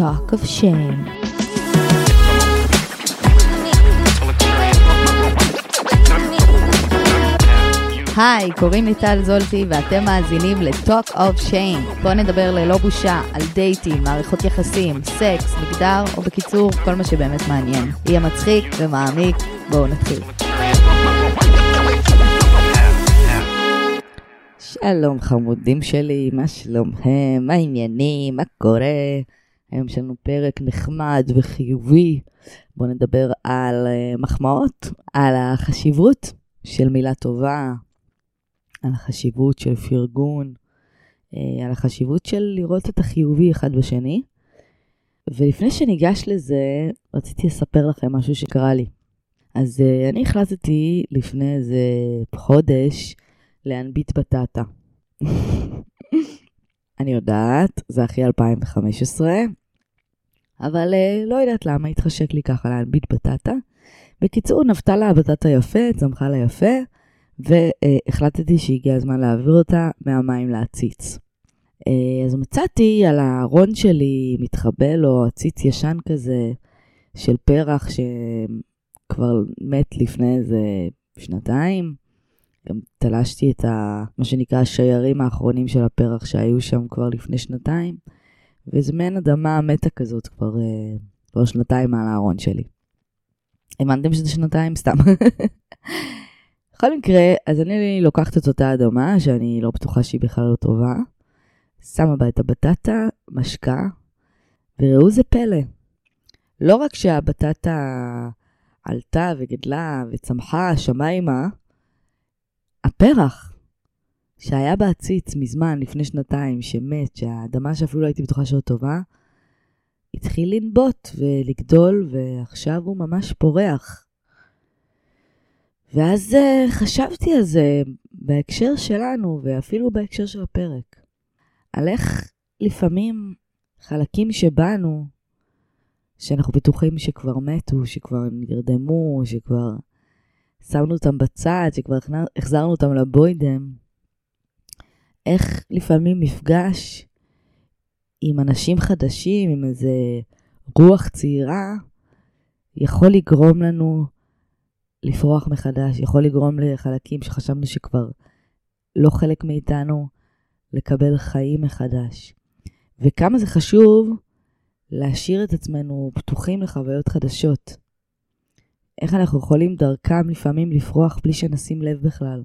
Talk of Shame. היי, קוראים לי טל זולטי ואתם מאזינים ל-Talk of Shame. בואו נדבר ללא בושה על דייטים, מערכות יחסים, סקס, מגדר, או בקיצור, כל מה שבאמת מעניין. יהיה מצחיק ומעמיק, בואו נתחיל. שלום חמודים שלי, מה שלומכם? מה העניינים? מה קורה? היום יש לנו פרק נחמד וחיובי. בואו נדבר על uh, מחמאות, על החשיבות של מילה טובה, על החשיבות של פרגון, uh, על החשיבות של לראות את החיובי אחד בשני. ולפני שניגש לזה, רציתי לספר לכם משהו שקרה לי. אז uh, אני החלטתי לפני איזה חודש להנביט בטטה. אני יודעת, זה הכי 2015, אבל uh, לא יודעת למה התחשק לי ככה להנביט בטטה. בקיצור, נבטה לה הבטטה יפה, צמחה לה יפה, והחלטתי שהגיע הזמן להעביר אותה מהמים לעציץ. Uh, אז מצאתי על הארון שלי מתחבא לו עציץ ישן כזה של פרח שכבר מת לפני איזה שנתיים. גם תלשתי את ה, מה שנקרא השיירים האחרונים של הפרח שהיו שם כבר לפני שנתיים, וזה מעין אדמה מתה כזאת כבר, uh, כבר שנתיים על הארון שלי. הבנתם שזה שנתיים? סתם. בכל מקרה, אז אני לוקחת את אותה אדמה, שאני לא בטוחה שהיא בכלל לא טובה, שמה בה את הבטטה, משקה, וראו זה פלא. לא רק שהבטטה עלתה וגדלה וצמחה שמיימה, הפרח שהיה בעציץ מזמן, לפני שנתיים, שמת, שהאדמה שאפילו לא הייתי בטוחה שלא טובה, התחיל לנבוט ולגדול, ועכשיו הוא ממש פורח. ואז uh, חשבתי על זה בהקשר שלנו, ואפילו בהקשר של הפרק. על איך לפעמים חלקים שבנו, שאנחנו בטוחים שכבר מתו, שכבר נרדמו, שכבר שמנו אותם בצד, שכבר החזרנו אותם לבוידם, איך לפעמים מפגש עם אנשים חדשים, עם איזה רוח צעירה, יכול לגרום לנו לפרוח מחדש, יכול לגרום לחלקים שחשבנו שכבר לא חלק מאיתנו, לקבל חיים מחדש. וכמה זה חשוב להשאיר את עצמנו פתוחים לחוויות חדשות. איך אנחנו יכולים דרכם לפעמים לפרוח בלי שנשים לב בכלל.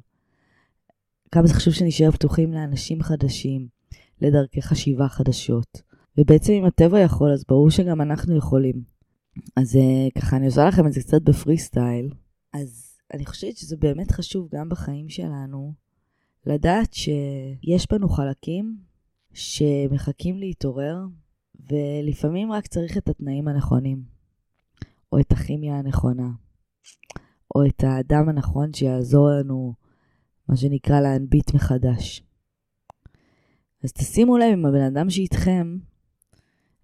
כמה זה חשוב שנשאר פתוחים לאנשים חדשים, לדרכי חשיבה חדשות. ובעצם אם הטבע יכול, אז ברור שגם אנחנו יכולים. אז uh, ככה, אני עושה לכם את זה קצת בפרי סטייל. אז אני חושבת שזה באמת חשוב גם בחיים שלנו, לדעת שיש בנו חלקים שמחכים להתעורר, ולפעמים רק צריך את התנאים הנכונים, או את הכימיה הנכונה. או את האדם הנכון שיעזור לנו, מה שנקרא, להנביט מחדש. אז תשימו לב אם הבן אדם שאיתכם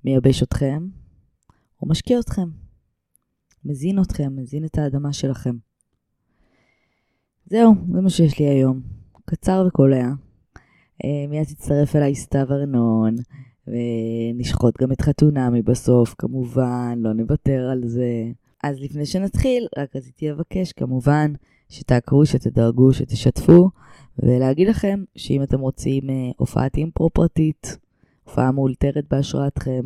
מייבש אתכם, הוא משקיע אתכם, מזין אתכם, מזין את האדמה שלכם. זהו, זה מה שיש לי היום. קצר וקולע. אה, מיד תצטרף אליי סתיו ארנון, ונשחוט גם את חתונמי בסוף, כמובן, לא נוותר על זה. אז לפני שנתחיל, רק רציתי לבקש כמובן שתעקרו, שתדרגו, שתשתפו, ולהגיד לכם שאם אתם רוצים אה, הופעת אימפרו פרטית, הופעה מאולתרת בהשראתכם,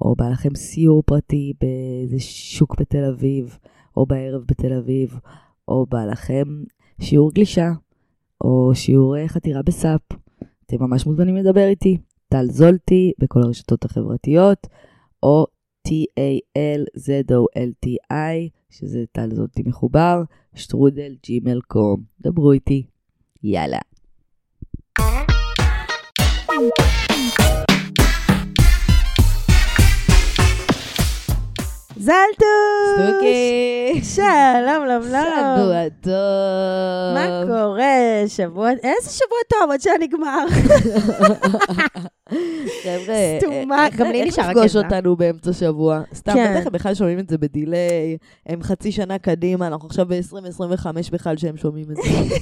או בא לכם סיור פרטי באיזה שוק בתל אביב, או בערב בתל אביב, או בא לכם שיעור גלישה, או שיעור אה, חתירה בסאפ, אתם ממש מוזמנים לדבר איתי. טל זולטי בכל הרשתות החברתיות, או T-A-L-Z-O-L-T-I, שזה טל זאתי מחובר, שטרודל ג'ימל קום. דברו איתי. יאללה. זלטוש! סטוקי! שלום, לום, לום. שבוע טוב. מה קורה? שבוע... איזה שבוע טוב, עד שנגמר. חבר'ה, סתומה, איך- גם לי איך נשאר לפגוש הקטע. אותנו באמצע שבוע? סתם, כן. בטח הם בכלל שומעים את זה בדיליי, הם חצי שנה קדימה, אנחנו עכשיו ב-2025 בכלל שהם שומעים את זה.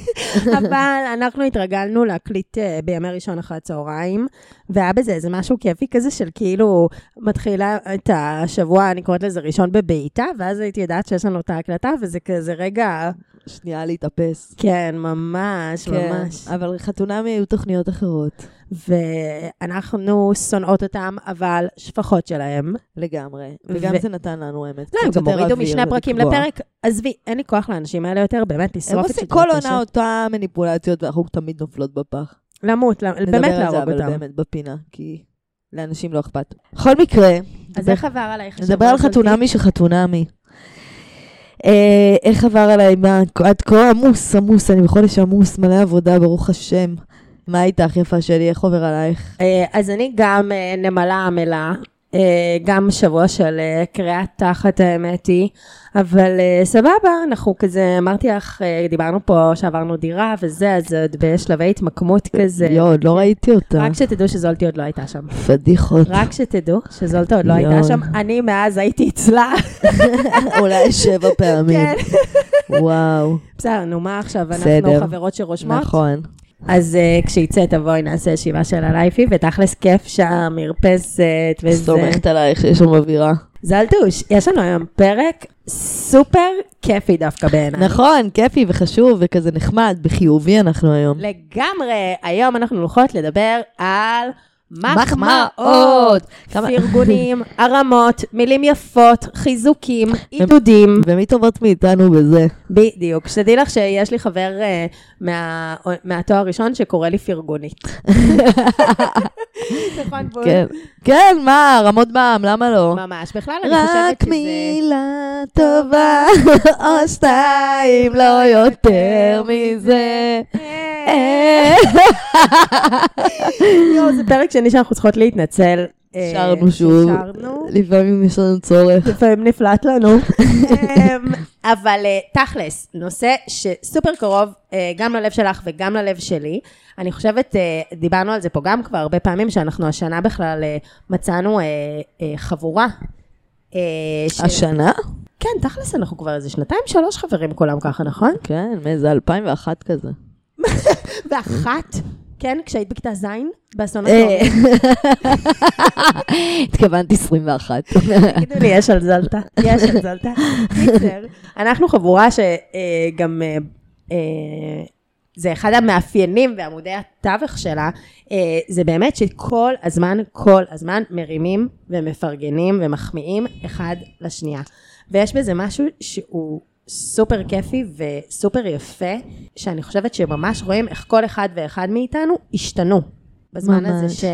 אבל אנחנו התרגלנו להקליט אה, בימי ראשון אחרי הצהריים, והיה בזה איזה משהו כיפי כזה של כאילו, מתחילה את השבוע, אני קוראת לזה ראשון בבעיטה, ואז הייתי יודעת שיש לנו את ההקלטה, וזה כזה רגע, שנייה להתאפס. כן, ממש, כן, ממש. אבל חתונמי היו תוכניות אחרות. ואנחנו שונאות אותם, אבל שפחות שלהם. לגמרי. וגם ו- זה נתן לנו, האמת. לא, הם גם הורידו משני פרקים לקבוע. לפרק. עזבי, אין לי כוח לאנשים האלה יותר, באמת, הם לשרוף את עושים שידור כל הקשר. עונה אותה מניפולציות, ואנחנו תמיד נופלות בפח. למות, למ- נדבר באמת על זה, להרוג אבל אותם. באמת בפינה, כי לאנשים לא אכפת. בכל מקרה, אז איך עבר עלייך? נדבר על? חתונמי שחתונמי. אה, איך עבר עליי, מה, עד כה עמוס, עמוס, אני בחודש עמוס, מלא עבודה, ברוך השם. מה איתך, יפה שלי, איך עובר עלייך? אה, אז אני גם אה, נמלה עמלה, גם שבוע של אה, קריאת תחת האמת היא, אבל אה, סבבה, אנחנו כזה, אמרתי לך, אה, דיברנו פה שעברנו דירה וזה, אז עוד בשלבי התמקמות כזה. יואו, עוד לא ראיתי אותה. רק שתדעו שזולטי עוד לא הייתה שם. פדיחות. רק שתדעו שזולטה עוד לא. הייתה שם. אני מאז הייתי אצלה. אולי שבע פעמים. כן. וואו, בסדר, נו, מה עכשיו? אנחנו. חברות שרושמות. נכון. אז uh, כשיצא תבואי נעשה ישיבה של הלייפי, ותכלס כיף שם, מרפסת וזה. סומכת עלייך שיש שם אווירה. זלטוש, יש לנו היום פרק סופר כיפי דווקא בעיניי. נכון, כיפי וחשוב וכזה נחמד, בחיובי אנחנו היום. לגמרי. היום אנחנו הולכות לדבר על מחמאות. פרגונים, הרמות, מילים יפות, חיזוקים, עידודים. ומי טובות מאיתנו בזה? בדיוק. שתדעי לך שיש לי חבר אה, מה- מהתואר הראשון שקורא לי פרגונית. נכון, בול? כן. כן, מה, רמות בעם, למה לא? ממש. בכלל, אני חושבת רק שזה... מילה טובה, או שתיים, לא יותר מזה. אה. יואו, זה פרק שני שאנחנו צריכות להתנצל. אה, שרנו שוב. ששרנו. לפעמים יש לנו צורך. לפעמים נפלט לנו. אמ, אבל אה, תכלס, נושא שסופר קרוב אה, גם ללב שלך וגם ללב שלי. אני חושבת, אה, דיברנו על זה פה גם כבר הרבה פעמים, שאנחנו השנה בכלל אה, מצאנו אה, אה, חבורה. אה, השנה? כן, תכלס, אנחנו כבר איזה שנתיים, שלוש חברים כולם ככה, נכון? כן, מאיזה 2001 כזה. ואחת, כן, כשהיית בכיתה ז', באסון אה, התואר. התכוונתי 21. תגידו לי, יש על זלטה? יש על זלטה? קיצר, אנחנו חבורה שגם, זה אחד המאפיינים ועמודי התווך שלה, אה, זה באמת שכל הזמן, כל הזמן מרימים ומפרגנים ומחמיאים אחד לשנייה. ויש בזה משהו שהוא סופר כיפי וסופר יפה, שאני חושבת שממש רואים איך כל אחד ואחד מאיתנו השתנו בזמן הזה ממש. ש...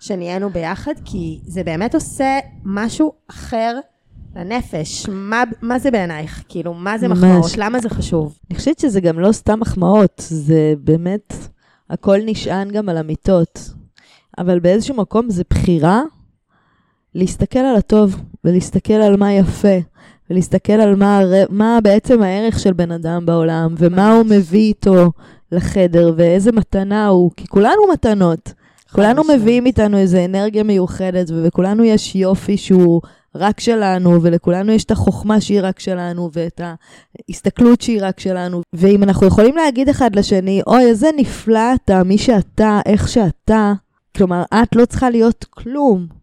שנהיינו ביחד, כי זה באמת עושה משהו אחר לנפש. מה, מה זה בעינייך? כאילו, מה זה ממש. מחמאות? למה זה חשוב? אני חושבת שזה גם לא סתם מחמאות, זה באמת, הכל נשען גם על אמיתות. אבל באיזשהו מקום זה בחירה להסתכל על הטוב, ולהסתכל על מה יפה, ולהסתכל על מה, מה בעצם הערך של בן אדם בעולם, ומה הוא מביא איתו לחדר, ואיזה מתנה הוא, כי כולנו מתנות. כולנו. מביאים איתנו איזו אנרגיה מיוחדת, ובכולנו יש יופי שהוא רק שלנו, ולכולנו יש את החוכמה שהיא רק שלנו, ואת ההסתכלות שהיא רק שלנו. ואם אנחנו יכולים להגיד אחד לשני, אוי, איזה נפלא אתה, מי שאתה, איך שאתה, כלומר, את לא צריכה להיות כלום.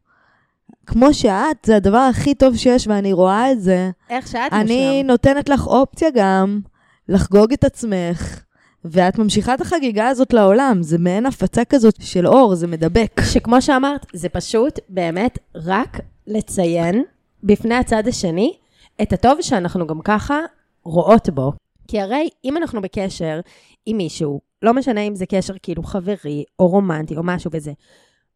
כמו שאת, זה הדבר הכי טוב שיש, ואני רואה את זה. איך שאת אני מושלם. נותנת לך אופציה גם לחגוג את עצמך, ואת ממשיכה את החגיגה הזאת לעולם. זה מעין הפצה כזאת של אור, זה מדבק. שכמו שאמרת, זה פשוט באמת רק לציין בפני הצד השני את הטוב שאנחנו גם ככה רואות בו. כי הרי אם אנחנו בקשר עם מישהו, לא משנה אם זה קשר כאילו חברי או רומנטי או משהו וזה,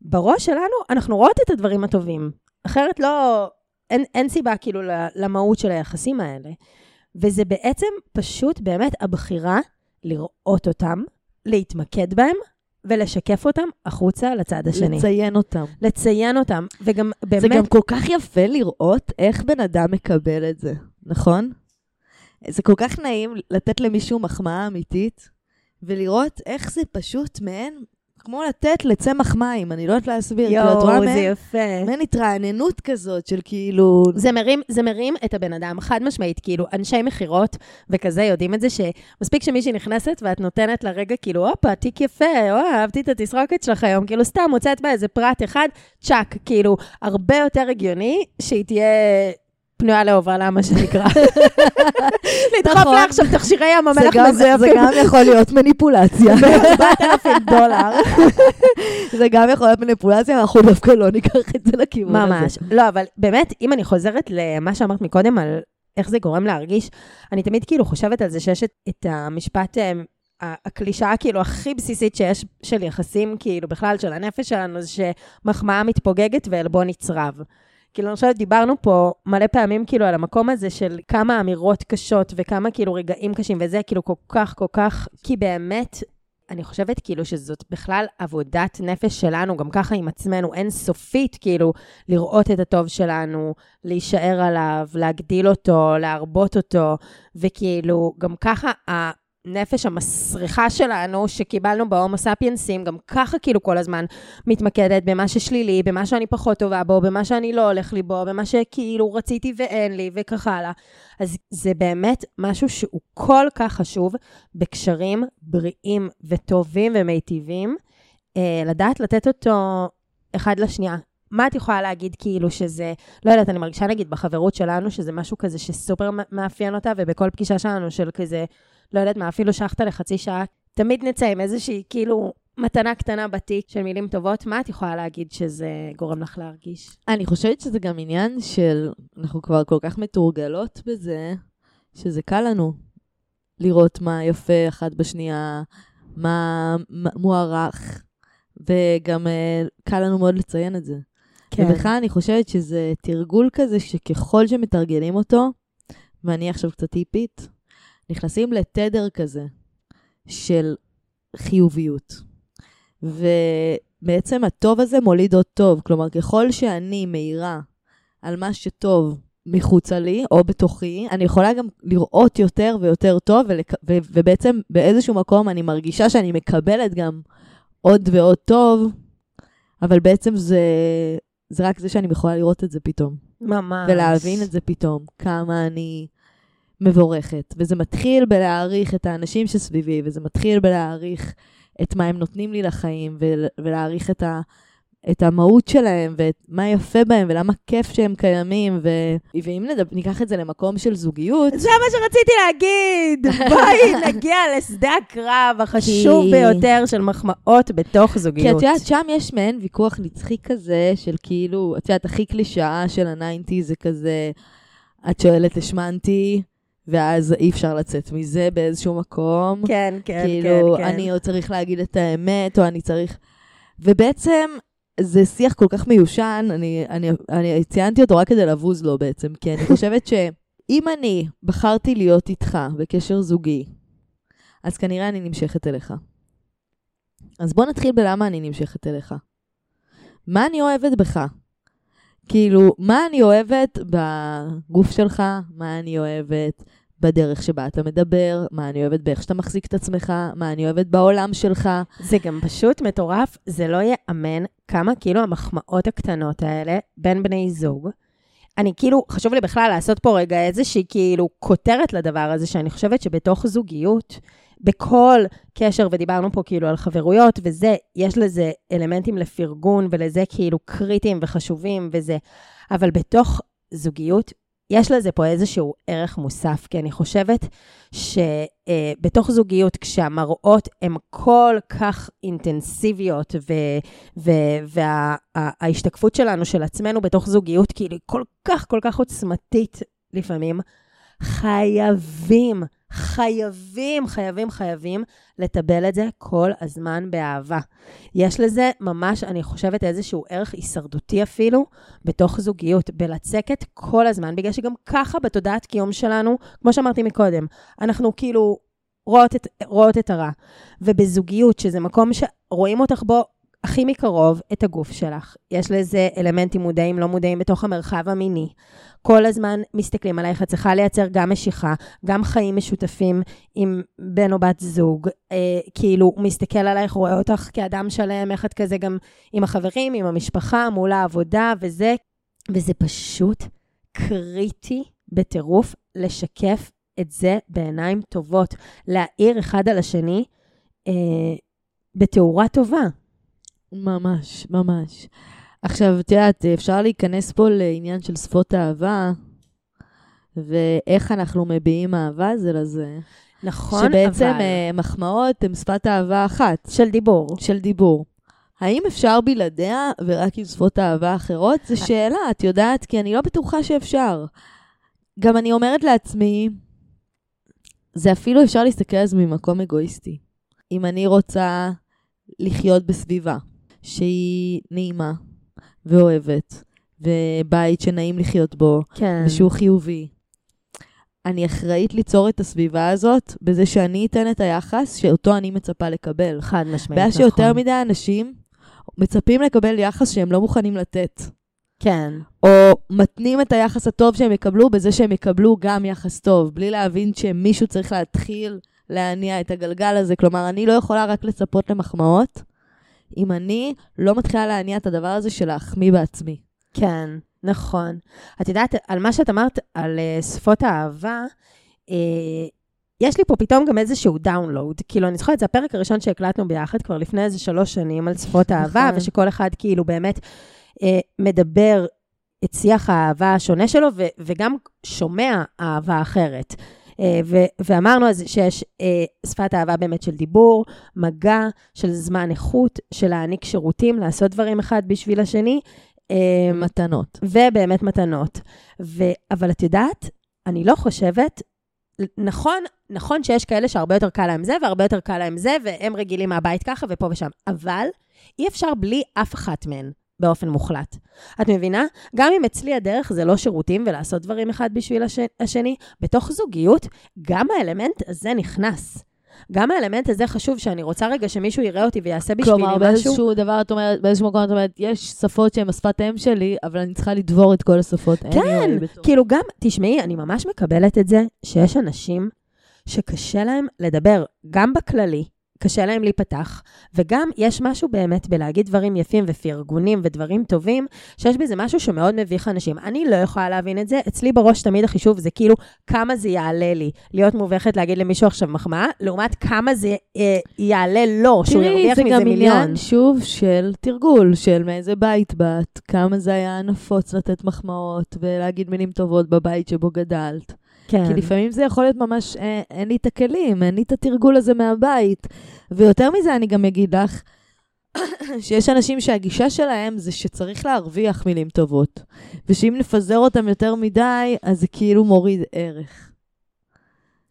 בראש שלנו אנחנו רואות את הדברים הטובים. אחרת לא, אין, אין סיבה כאילו למהות של היחסים האלה. וזה בעצם פשוט באמת הבחירה לראות אותם, להתמקד בהם ולשקף אותם החוצה לצד השני. לציין אותם. לציין אותם, וגם באמת... זה גם כל כך יפה לראות איך בן אדם מקבל את זה, נכון? זה כל כך נעים לתת למישהו מחמאה אמיתית, ולראות איך זה פשוט מעין כמו לתת לצמח מים, אני לא יודעת להסביר. את יואו, רואה זה מעין- יפה. מעין התרעננות כזאת של כאילו... זה מרים, זה מרים את הבן אדם, חד משמעית, כאילו, אנשי מכירות וכזה יודעים את זה, שמספיק שמישהי נכנסת ואת נותנת לה רגע, כאילו, הופה, תיק יפה, או, אהבתי את התסרוקת שלך היום, כאילו, סתם מוצאת בה איזה פרט אחד, צ'אק, כאילו, הרבה יותר הגיוני שהיא תהיה... פנויה להובלה, מה שנקרא. לדחוף נכון. לה עכשיו תכשירי ים המלח גם- זה מזויפים. גם יכול להיות מניפולציה. ב-4,000 דולר. זה גם יכול להיות מניפולציה, אנחנו דווקא לא ניקח את זה לכיוון הזה. ממש. לא, אבל באמת, אם אני חוזרת למה שאמרת מקודם על איך זה גורם להרגיש, אני תמיד כאילו חושבת על זה שיש את, את המשפט, אה, הקלישאה כאילו הכי בסיסית שיש של יחסים, כאילו בכלל של הנפש שלנו, זה שמחמאה מתפוגגת ועלבון נצרב. כאילו, אני חושבת, דיברנו פה מלא פעמים כאילו על המקום הזה של כמה אמירות קשות וכמה כאילו רגעים קשים, וזה כאילו כל כך, כל כך, כי באמת, אני חושבת כאילו שזאת בכלל עבודת נפש שלנו, גם ככה עם עצמנו, אינסופית, כאילו, לראות את הטוב שלנו, להישאר עליו, להגדיל אותו, להרבות אותו, וכאילו, גם ככה הנפש המסריחה שלנו, שקיבלנו בהומו ספיינסים, גם ככה כאילו כל הזמן מתמקדת במה ששלילי, במה שאני פחות טובה בו, במה שאני לא הולך לי בו, במה שכאילו רציתי ואין לי, וכך הלאה. אז זה באמת משהו שהוא כל כך חשוב בקשרים בריאים וטובים ומיטיבים, אה, לדעת לתת אותו אחד לשנייה. מה את יכולה להגיד כאילו שזה, לא יודעת, אני מרגישה נגיד בחברות שלנו, שזה משהו כזה שסופר מאפיין אותה, ובכל פגישה שלנו של כזה, לא יודעת מה, אפילו שחטה לחצי שעה, תמיד נצא עם איזושהי כאילו מתנה קטנה בתיק של מילים טובות, מה את יכולה להגיד שזה גורם לך להרגיש? אני חושבת שזה גם עניין של, אנחנו כבר כל כך מתורגלות בזה, שזה קל לנו לראות מה יפה אחת בשנייה, מה מה מוערך, וגם אה, קל לנו מאוד לציין את זה. כן. ובכלל אני חושבת שזה תרגול כזה שככל שמתרגלים אותו, ואני עכשיו קצת טיפית, נכנסים לתדר כזה של חיוביות. ובעצם הטוב הזה מוליד עוד טוב. כלומר, ככל שאני מאירה על מה שטוב מחוצה לי או בתוכי, אני יכולה גם לראות יותר ויותר טוב, ולק... ו... ובעצם באיזשהו מקום אני מרגישה שאני מקבלת גם עוד ועוד טוב, אבל בעצם זה, זה רק זה שאני יכולה לראות את זה פתאום. ממש. ולהבין את זה פתאום, כמה אני מבורכת. וזה מתחיל בלהעריך את האנשים שסביבי, וזה מתחיל בלהעריך את מה הם נותנים לי לחיים, ול, ולהעריך את, ה, את המהות שלהם, ומה יפה בהם, ולמה כיף שהם קיימים. ו, ואם נדב, ניקח את זה למקום של זוגיות, זה מה שרציתי להגיד. בואי נגיע לשדה הקרב החשוב כי- ביותר של מחמאות בתוך כי זוגיות. את יודעת, שם יש מעין ויכוח נצחי כזה, של כאילו, את יודעת, הכי קלישאה של הניינטי זה כזה, את שואלת השמנתי, ואז אי אפשר לצאת מזה באיזשהו מקום. כן, כן, כאילו, כן, כן. אני עוד צריך להגיד את האמת, או אני צריך... ובעצם, זה שיח כל כך מיושן, אני, אני, אני ציינתי אותו רק כדי לבוז לו בעצם, כי אני חושבת שאם אני בחרתי להיות איתך בקשר זוגי, אז כנראה אני נמשכת אליך. אז בוא נתחיל בלמה אני נמשכת אליך. מה אני אוהבת בך? כאילו, מה אני אוהבת בגוף שלך? מה אני אוהבת בדרך שבה אתה מדבר? מה אני אוהבת באיך שאתה מחזיק את עצמך? מה אני אוהבת בעולם שלך? זה גם פשוט מטורף, זה לא ייאמן כמה כאילו המחמאות הקטנות האלה בין בני זוג. אני כאילו, חשוב לי בכלל לעשות פה רגע איזושהי כאילו כותרת לדבר הזה, שאני חושבת שבתוך זוגיות, בכל קשר, ודיברנו פה כאילו על חברויות וזה, יש לזה אלמנטים לפרגון ולזה כאילו קריטיים וחשובים וזה, אבל בתוך זוגיות, יש לזה פה איזשהו ערך מוסף, כי אני חושבת שבתוך זוגיות, כשהמראות הן כל כך אינטנסיביות, וההשתקפות שלנו של עצמנו בתוך זוגיות, כאילו, היא כל כך, כל כך עוצמתית לפעמים, חייבים, חייבים, חייבים, חייבים לטבל את זה כל הזמן באהבה. יש לזה ממש, אני חושבת, איזשהו ערך הישרדותי אפילו, בתוך זוגיות, בלצקת כל הזמן, בגלל שגם ככה בתודעת קיום שלנו, כמו שאמרתי מקודם, אנחנו כאילו רואות את, רואות את הרע. ובזוגיות, שזה מקום שרואים אותך בו הכי מקרוב את הגוף שלך. יש לזה אלמנטים מודעים, לא מודעים בתוך המרחב המיני. כל הזמן מסתכלים עלייך, את צריכה לייצר גם משיכה, גם חיים משותפים עם בן או בת זוג. אה, כאילו, הוא מסתכל עלייך, רואה אותך כאדם שלם, איך את כזה גם עם החברים, עם המשפחה, מול העבודה וזה. וזה פשוט קריטי בטירוף לשקף את זה בעיניים טובות, להאיר אחד על השני אה, בתאורה טובה. ממש, ממש. עכשיו, את יודעת, אפשר להיכנס פה לעניין של שפות אהבה, ואיך אנחנו מביעים אהבה זה לזה. נכון, שבעצם אבל... אה, מחמאות הן שפת אהבה אחת. של דיבור. של דיבור. האם אפשר בלעדיה ורק עם שפות אהבה אחרות? זו שאלה, את יודעת? כי אני לא בטוחה שאפשר. גם אני אומרת לעצמי, זה אפילו אפשר להסתכל על זה ממקום אגואיסטי. אם אני רוצה לחיות בסביבה שהיא נעימה ואוהבת, ובית שנעים לחיות בו, כן. ושהוא חיובי, אני אחראית ליצור את הסביבה הזאת בזה שאני אתן את היחס שאותו אני מצפה לקבל. חד משמעית, בעיה נכון. שיותר מדי אנשים מצפים לקבל יחס שהם לא מוכנים לתת. כן. או מתנים את היחס הטוב שהם יקבלו בזה שהם יקבלו גם יחס טוב, בלי להבין שמישהו צריך להתחיל להניע את הגלגל הזה. כלומר, אני לא יכולה רק לצפות למחמאות, אם אני לא מתחילה להניע את הדבר הזה של להחמיא בעצמי. כן, נכון. את יודעת, על מה שאת אמרת על uh, שפות האהבה, uh, יש לי פה פתאום גם איזשהו דאונלואוד. כאילו, אני זוכרת, זה הפרק הראשון שהקלטנו ביחד כבר לפני איזה שלוש שנים על שפות האהבה, נכון. ושכל אחד כאילו באמת uh, מדבר את שיח האהבה השונה שלו, ו- וגם שומע אהבה אחרת. Uh, ו- ואמרנו אז שיש uh, שפת אהבה באמת של דיבור, מגע, של זמן איכות, של להעניק שירותים, לעשות דברים אחד בשביל השני. אה, מתנות. ובאמת מתנות. ו... אבל את יודעת, אני לא חושבת, נכון, נכון שיש כאלה שהרבה יותר קל להם זה, והרבה יותר קל להם זה, והם רגילים מהבית ככה ופה ושם, אבל אי אפשר בלי אף אחת מהן. באופן מוחלט. את מבינה? גם אם אצלי הדרך זה לא שירותים ולעשות דברים אחד בשביל הש... השני, בתוך זוגיות, גם האלמנט הזה נכנס. גם האלמנט הזה חשוב, שאני רוצה רגע שמישהו יראה אותי ויעשה בשבילי כלומר, משהו. באיזשהו דבר, את אומרת, באיזשהו מקום את אומרת, יש שפות שהן השפת אם שלי, אבל אני צריכה לדבור את כל השפות. כן, כאילו גם, תשמעי, אני ממש מקבלת את זה שיש אנשים שקשה להם לדבר, גם בכללי, קשה להם להיפתח, וגם יש משהו באמת בלהגיד דברים יפים ופרגונים ודברים טובים, שיש בזה משהו שמאוד מביך אנשים. אני לא יכולה להבין את זה, אצלי בראש תמיד החישוב זה כאילו כמה זה יעלה לי להיות מובכת להגיד למישהו עכשיו מחמאה, לעומת כמה זה אה, יעלה לו, שהוא תראי, ירוויח זה מזה גם מיליון. עניין, שוב, של תרגול, של מאיזה בית באת, כמה זה היה נפוץ לתת מחמאות ולהגיד מילים טובות בבית שבו גדלת. כן. כי לפעמים זה יכול להיות ממש, אה, אין לי את הכלים, אין לי את התרגול הזה מהבית. ויותר מזה, אני גם אגיד לך, שיש אנשים שהגישה שלהם זה שצריך להרוויח מילים טובות, ושאם נפזר אותם יותר מדי, אז זה כאילו מוריד ערך.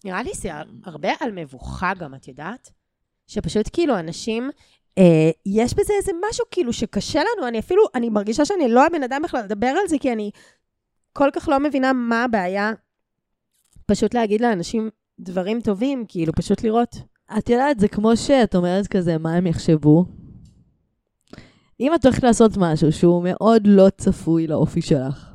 נראה לי זה הרבה על מבוכה גם, את יודעת? שפשוט כאילו אנשים, אה, יש בזה איזה משהו כאילו שקשה לנו, אני אפילו, אני מרגישה שאני לא הבן אדם בכלל לדבר על זה, כי אני כל כך לא מבינה מה הבעיה פשוט להגיד לאנשים דברים טובים, כאילו פשוט לראות. את יודעת, זה כמו שאת אומרת כזה, מה הם יחשבו? אם את הולכת לעשות משהו שהוא מאוד לא צפוי לאופי שלך,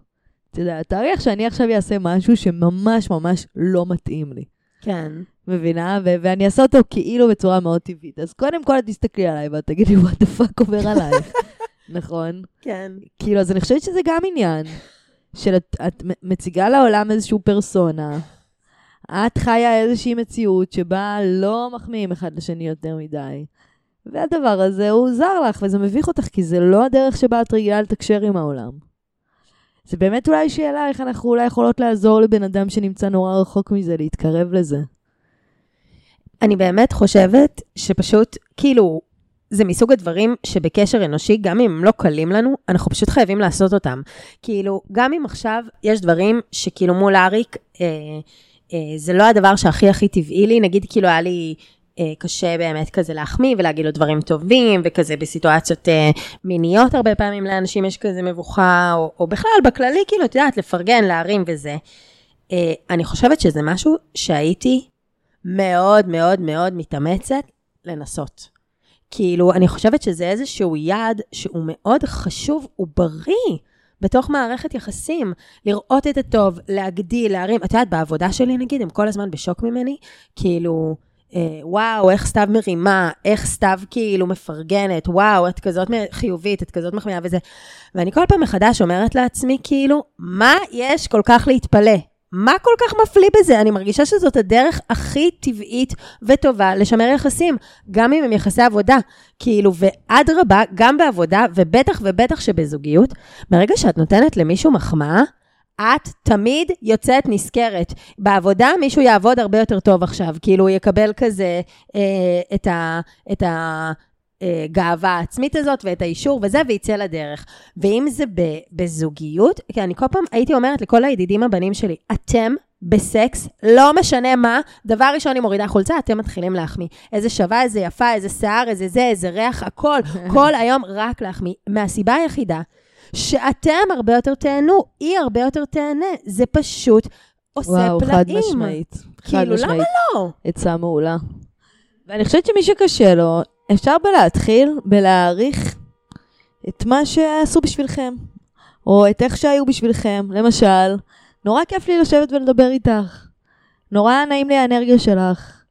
את יודעת, תארי לך שאני עכשיו אעשה משהו שממש ממש לא מתאים לי. כן. מבינה? ו- ואני אעשה אותו כאילו בצורה מאוד טבעית. אז קודם כל את תסתכלי עליי ואת תגידי, what the fuck עובר עלייך. נכון? כן. כאילו, אז אני חושבת שזה גם עניין של את, את מ- מציגה לעולם איזושהי פרסונה, את חיה איזושהי מציאות שבה לא מחמיאים אחד לשני יותר מדי. והדבר הזה הוא זר לך, וזה מביך אותך, כי זה לא הדרך שבה את רגילה לתקשר עם העולם. זה באמת אולי שאלה איך אנחנו אולי יכולות לעזור לבן אדם שנמצא נורא רחוק מזה, להתקרב לזה. אני באמת חושבת שפשוט, כאילו, זה מסוג הדברים שבקשר אנושי, גם אם הם לא קלים לנו, אנחנו פשוט חייבים לעשות אותם. כאילו, גם אם עכשיו יש דברים שכאילו מול אריק, אה, זה לא הדבר שהכי הכי טבעי לי, נגיד כאילו היה לי אה, קשה באמת כזה להחמיא ולהגיד לו דברים טובים, וכזה בסיטואציות אה, מיניות הרבה פעמים לאנשים יש כזה מבוכה, או, או בכלל בכללי, כאילו, את יודעת, לפרגן, להרים וזה. אה, אני חושבת שזה משהו שהייתי מאוד מאוד מאוד מתאמצת לנסות. כאילו, אני חושבת שזה איזשהו יעד שהוא מאוד חשוב, הוא בריא. בתוך מערכת יחסים, לראות את הטוב, להגדיל, להרים. את יודעת, בעבודה שלי נגיד, הם כל הזמן בשוק ממני, כאילו, אה, וואו, איך סתיו מרימה, איך סתיו כאילו מפרגנת, וואו, את כזאת חיובית, את כזאת מחמיאה וזה. ואני כל פעם מחדש אומרת לעצמי, כאילו, מה יש כל כך להתפלא? מה כל כך מפליא בזה? אני מרגישה שזאת הדרך הכי טבעית וטובה לשמר יחסים, גם אם הם יחסי עבודה. כאילו, ואדרבה, גם בעבודה, ובטח ובטח שבזוגיות, ברגע שאת נותנת למישהו מחמאה, את תמיד יוצאת נשכרת. בעבודה מישהו יעבוד הרבה יותר טוב עכשיו, כאילו הוא יקבל כזה אה, את ה... את ה הגאווה העצמית הזאת ואת האישור וזה, ויצא לדרך. ואם זה בזוגיות, כי אני כל פעם הייתי אומרת לכל הידידים הבנים שלי, אתם בסקס, לא משנה מה, דבר ראשון אני מורידה חולצה, אתם מתחילים להחמיא. איזה שווה, איזה יפה, איזה שיער, איזה זה, איזה ריח, הכל, כל היום רק להחמיא. מהסיבה היחידה שאתם הרבה יותר תהנו, היא הרבה יותר תהנה. זה פשוט עושה וואו, פלאים. וואו, חד משמעית. כאילו, חד משמעית. למה לא? עצה מעולה. ואני חושבת שמי שקשה לו, אפשר בלהתחיל בלהעריך את מה שעשו בשבילכם, או את איך שהיו בשבילכם. למשל, נורא כיף לי לשבת ולדבר איתך. נורא נעים לי האנרגיה שלך.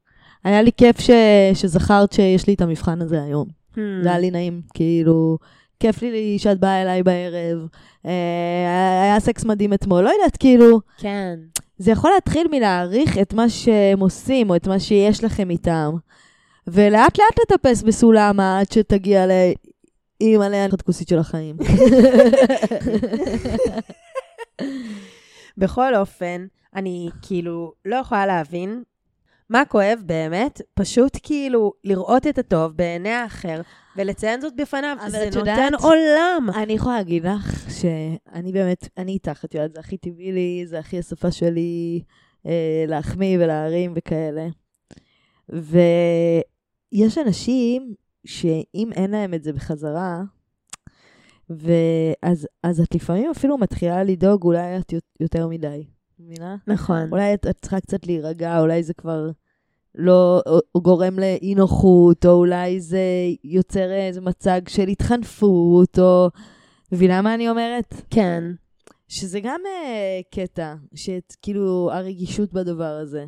היה לי כיף ש... שזכרת שיש לי את המבחן הזה היום. Hmm. זה היה לי נעים, כאילו, כיף לי שאת באה אליי בערב, אה, היה סקס מדהים אתמול, לא יודעת, כאילו, כן. זה יכול להתחיל מלהעריך את מה שהם עושים, או את מה שיש לכם איתם, ולאט לאט לטפס בסולם עד שתגיע ל... אימא'לה, את כוסית של החיים. בכל אופן, אני כאילו לא יכולה להבין מה כואב באמת, פשוט כאילו לראות את הטוב בעיני האחר ולציין זאת בפניו, זה נותן יודעת- עולם. אני יכולה להגיד לך שאני באמת, אני איתך, את יודעת, זה הכי טבעי לי, זה הכי השפה שלי אה, להחמיא ולהרים וכאלה. ויש אנשים שאם אין להם את זה בחזרה, ואז אז את לפעמים אפילו מתחילה לדאוג, אולי את יות- יותר מדי, מבינה? נכון. אולי את, את צריכה קצת להירגע, אולי זה כבר לא או, או גורם לאי נוחות, או אולי זה יוצר איזה מצג של התחנפות, או... מבינה מה אני אומרת? כן. שזה גם uh, קטע, שכאילו הרגישות בדבר הזה.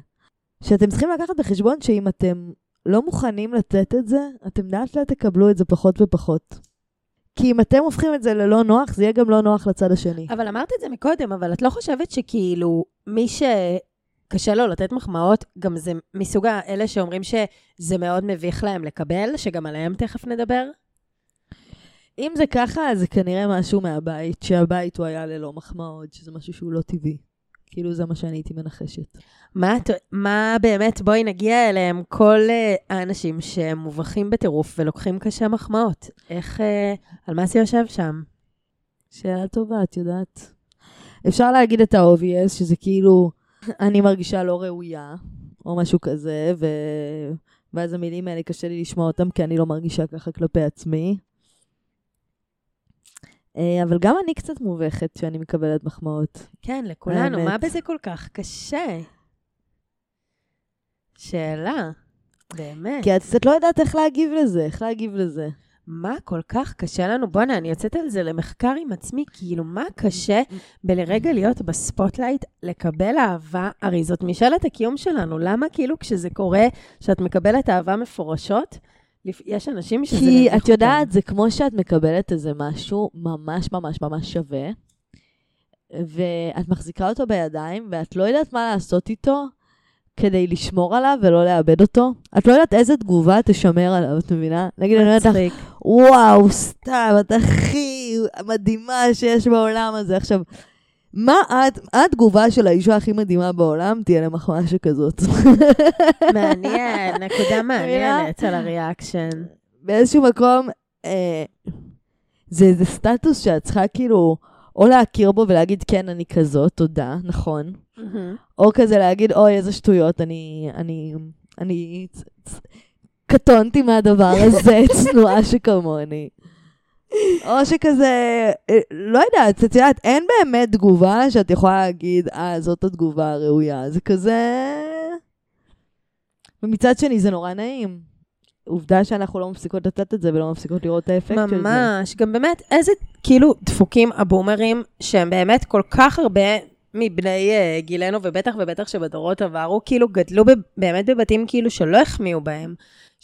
שאתם צריכים לקחת בחשבון שאם אתם לא מוכנים לתת את זה, אתם לאט לאט תקבלו את זה פחות ופחות. כי אם אתם הופכים את זה ללא נוח, זה יהיה גם לא נוח לצד השני. אבל אמרת את זה מקודם, אבל את לא חושבת שכאילו מי שקשה לו לתת מחמאות, גם זה מסוג האלה שאומרים שזה מאוד מביך להם לקבל, שגם עליהם תכף נדבר? אם זה ככה, אז זה כנראה משהו מהבית, שהבית הוא היה ללא מחמאות, שזה משהו שהוא לא טבעי. כאילו זה מה שאני הייתי מנחשת. מה, מה באמת, בואי נגיע אליהם, כל uh, האנשים שהם מובכים בטירוף ולוקחים קשה מחמאות. איך, uh, על מה זה יושב שם? שאלה טובה, את יודעת. אפשר להגיד את ה-obvious, שזה כאילו, אני מרגישה לא ראויה, או משהו כזה, ו... ואז המילים האלה קשה לי לשמוע אותם, כי אני לא מרגישה ככה כלפי עצמי. אה, אבל גם אני קצת מובכת שאני מקבלת מחמאות. כן, לכולנו, האמת. מה בזה כל כך קשה? שאלה, באמת. כי את קצת לא יודעת איך להגיב לזה, איך להגיב לזה. מה כל כך קשה לנו? בואנה, אני יוצאת על זה למחקר עם עצמי, כאילו, מה קשה בלרגע להיות ב spotlight, לקבל אהבה? הרי זאת משאלת הקיום שלנו. למה כאילו כשזה קורה, שאת מקבלת אהבה מפורשות, יש אנשים שזה כי את יודעת. זה כמו שאת מקבלת איזה משהו ממש ממש ממש שווה, ואת מחזיקה אותו בידיים, ואת לא יודעת מה לעשות איתו כדי לשמור עליו ולא לאבד אותו. את לא יודעת איזה תגובה תשמר עליו, את מבינה? נגיד, אני אומרת לך. וואו, סתם, את הכי מדהימה שיש בעולם הזה. עכשיו, מה את, מה התגובה של האישה הכי מדהימה בעולם תהיה למחמאה שכזאת? מעניין, נקודה מעניינת על הריאקשן. באיזשהו מקום, אה, זה איזה סטטוס שאת צריכה כאילו, או להכיר בו ולהגיד, כן, אני כזאת, תודה, נכון. או כזה להגיד, אוי, איזה שטויות, אני, אני, אני קטונתי מהדבר הזה, צנועה שכמוני. או שכזה, אה, לא יודעת, את יודעת, אין באמת תגובה שאת יכולה להגיד, אה, זאת התגובה הראויה. זה כזה... ומצד שני, זה נורא נעים. עובדה שאנחנו לא מפסיקות לתת את זה ולא מפסיקות לראות את האפקט של זה. ממש, גם באמת, איזה כאילו דפוקים ה boomerים, שהם באמת כל כך הרבה מבני uh, גילנו, ובטח ובטח שבדורות עברו, כאילו גדלו ב, באמת בבתים כאילו שלא החמיאו בהם,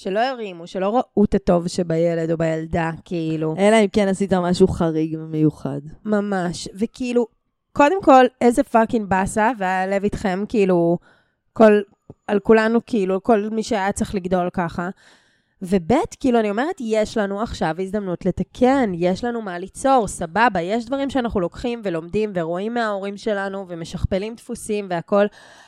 שלא הרימו, שלא ראו את הטוב שבילד או בילדה, כאילו. אלא אם כן עשית משהו חריג ומיוחד. ממש, וכאילו, קודם כל, איזה fucking באסה, והלב איתכם, כאילו, כל, על כולנו, כאילו, כל מי שהיה צריך לגדול ככה. וב', כאילו, אני אומרת, יש לנו עכשיו הזדמנות לתקן, יש לנו מה ליצור, סבבה, יש דברים שאנחנו לוקחים ולומדים ורואים מההורים שלנו ומשכפלים דפוסים והכול,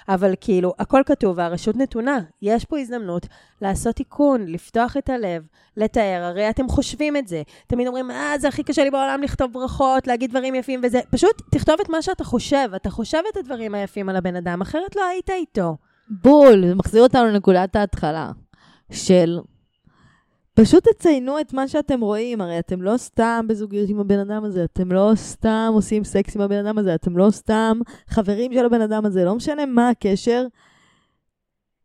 אבל כאילו, הכל כתוב והרשות נתונה. יש פה הזדמנות לעשות תיקון, לפתוח את הלב, לתאר, הרי אתם חושבים את זה. תמיד אומרים, אה, זה הכי קשה לי בעולם לכתוב ברכות, להגיד דברים יפים וזה. פשוט תכתוב את מה שאתה חושב, אתה חושב את הדברים היפים על הבן אדם, אחרת לא היית איתו. בול, זה מחזיר אותנו לנקודת ההתחלה של פשוט תציינו את מה שאתם רואים, הרי אתם לא סתם בזוגיות עם הבן אדם הזה, אתם לא סתם עושים סקס עם הבן אדם הזה, אתם לא סתם חברים של הבן אדם הזה, לא משנה מה הקשר.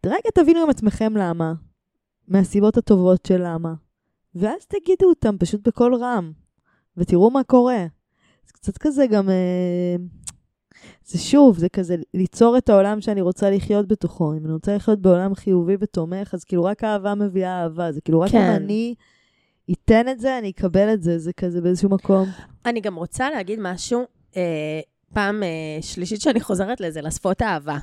רגע תבינו עם עצמכם למה, מהסיבות הטובות של למה, ואז תגידו אותם פשוט בקול רם, ותראו מה קורה. זה קצת כזה גם... אה, זה שוב, זה כזה ליצור את העולם שאני רוצה לחיות בתוכו. אם אני רוצה לחיות בעולם חיובי ותומך, אז כאילו רק אהבה מביאה אהבה. זה כאילו רק כן. אם אני אתן את זה, אני אקבל את זה, זה כזה באיזשהו מקום. אני גם רוצה להגיד משהו, אה, פעם אה, שלישית שאני חוזרת לזה, לשפות אהבה.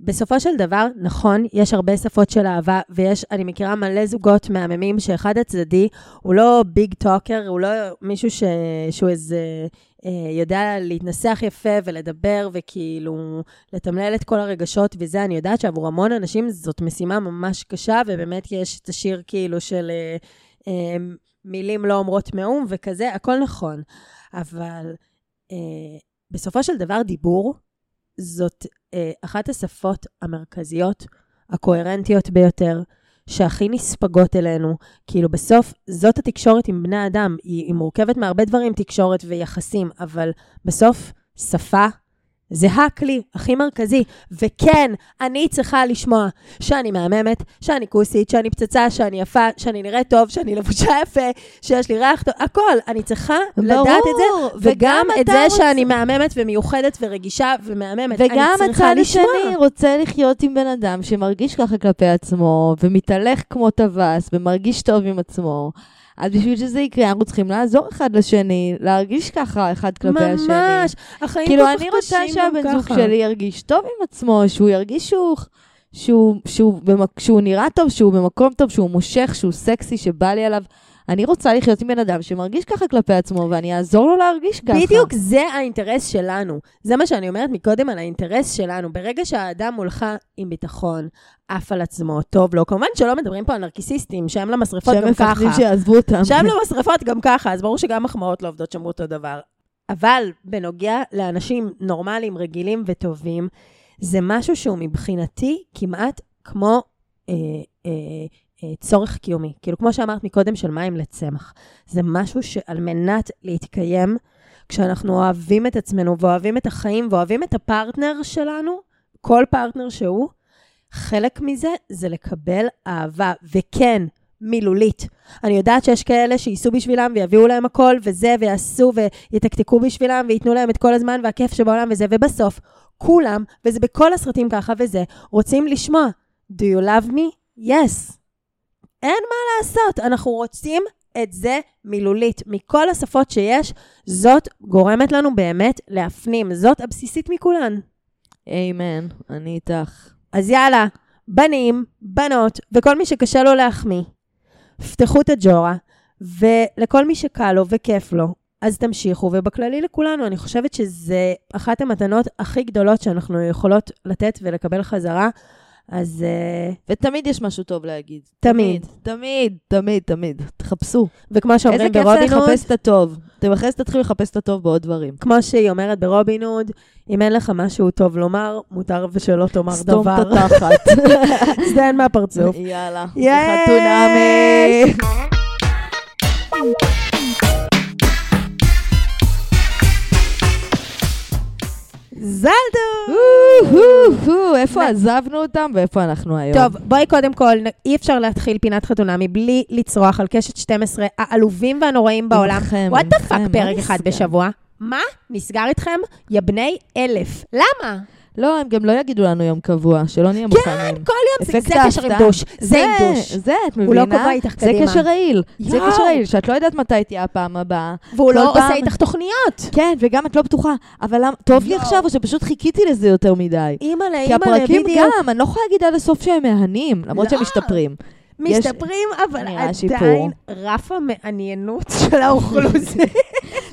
בסופו של דבר, נכון, יש הרבה שפות של אהבה, ויש, אני מכירה מלא זוגות מהממים שאחד הצדדי הוא לא ביג טוקר, הוא לא מישהו ש, שהוא איזה, יודע להתנסח יפה ולדבר וכאילו לתמלל את כל הרגשות וזה. אני יודעת שעבור המון אנשים זאת משימה ממש קשה, ובאמת יש את השיר כאילו של אה, אה, מילים לא אומרות מאום וכזה, הכל נכון. אבל אה, בסופו של דבר, דיבור זאת אה, אחת השפות המרכזיות, הקוהרנטיות ביותר, שהכי נספגות אלינו. כאילו, בסוף, זאת התקשורת עם בני אדם. היא, היא מורכבת מהרבה דברים, תקשורת ויחסים, אבל בסוף, שפה זה הכלי הכי מרכזי. וכן, אני צריכה לשמוע שאני מהממת, שאני כוסית, שאני פצצה, שאני יפה, שאני נראית טוב, שאני לבושה יפה, שיש לי ריח טוב, הכל. אני צריכה ברור, לדעת את זה, וגם את זה רוצה... שאני מהממת ומיוחדת ורגישה ומהממת. וגם הצד השני רוצה לחיות עם בן אדם שמרגיש ככה כלפי עצמו, ומתהלך כמו טווס, ומרגיש טוב עם עצמו. אז בשביל שזה יקרה, אנחנו צריכים לעזור אחד לשני, להרגיש ככה אחד כלפי ממש, השני. ממש, החיים כאילו, כל כך קשים גם ככה. כאילו, אני רוצה שהבן זוג שלי ירגיש טוב עם עצמו, שהוא ירגיש שהוא... שהוא, שהוא, שהוא, שהוא נראה טוב, שהוא במקום טוב, שהוא מושך, שהוא סקסי, שבא לי עליו. אני רוצה לחיות עם בן אדם שמרגיש ככה כלפי עצמו, ואני אעזור לו להרגיש ככה. בדיוק, זה האינטרס שלנו. זה מה שאני אומרת מקודם על האינטרס שלנו. ברגע שהאדם מולך עם ביטחון, עף על עצמו, טוב לו, כמובן שלא מדברים פה על נרקיסיסטים, שהם למשרפות גם ככה. שהם מפחדים שיעזבו אותם. שהם למשרפות גם ככה, אז ברור שגם מחמאות לא עובדות שם אותו דבר. אבל בנוגע לאנשים נורמליים, רגילים וטובים, זה משהו שהוא מבחינתי כמעט כמו אה, אה, אה, צורך קיומי. כאילו, כמו שאמרת מקודם, של מים לצמח. זה משהו שעל מנת להתקיים, כשאנחנו אוהבים את עצמנו ואוהבים את החיים ואוהבים את הפרטנר שלנו, כל פרטנר שהוא, חלק מזה זה לקבל אהבה. וכן, מילולית. אני יודעת שיש כאלה שייסעו בשבילם ויביאו להם הכל וזה, ויעשו ויתקתקו בשבילם וייתנו להם את כל הזמן והכיף שבעולם וזה, ובסוף, כולם, וזה בכל הסרטים ככה וזה, רוצים לשמוע, Do you love me? Yes. אין מה לעשות, אנחנו רוצים את זה מילולית. מכל השפות שיש, זאת גורמת לנו באמת להפנים. זאת הבסיסית מכולן. אמן, אני איתך. אז יאללה, בנים, בנות, וכל מי שקשה לו להחמיא, פתחו את הג'ורה, ולכל מי שקל לו וכיף לו, אז תמשיכו, ובכללי לכולנו, אני חושבת שזה אחת המתנות הכי גדולות שאנחנו יכולות לתת ולקבל חזרה. אז... אה, ותמיד יש משהו טוב להגיד. תמיד. תמיד, תמיד, תמיד. תחפשו. וכמו שאומרים ברובין הוד... איזה כיף זה לחפש את הטוב. אתם אחרי זה תתחילו לחפש את הטוב בעוד דברים. כמו שהיא אומרת ברובין הוד, אם אין לך משהו טוב לומר, מותר ושלא תאמר דבר. סתום את התחת. זדיין מהפרצוף. יאללה. חתונמי. זלדו! איפה עזבנו אותם ואיפה אנחנו היום? טוב, בואי קודם כל, אי אפשר להתחיל פינת חתונה מבלי לצרוח על קשת 12 העלובים והנוראים בעולם. what the fuck פרק אחד? בשבוע? מה? נסגר איתכם? יא בני אלף. למה? לא, הם גם לא יגידו לנו יום קבוע, שלא נהיה כן, מוכנים. כל יום זה- זה קשר עם. douche. זה עם douche. זה, את הוא מבינה? לא קובע איתך זה קדימה. קשר רעיל. זה יואו. קשר רעיל, שאת לא יודעת מתי תהיה הפעם הבאה. והוא לא פעם- עושה איתך תוכניות. כן, וגם את לא בטוחה. אבל למה- טוב לי יואו. עכשיו, או שפשוט חיכיתי לזה יותר מדי? אימא'לה, כי אימא'לה, הפרקים בדיוק. גם, אני לא יכולה להגיד עד הסוף שהם מהנים, למרות שהם לא. משתפרים. יש- משתפרים, אבל עדיין שיפור. רף המעניינות של האוכלוסייה.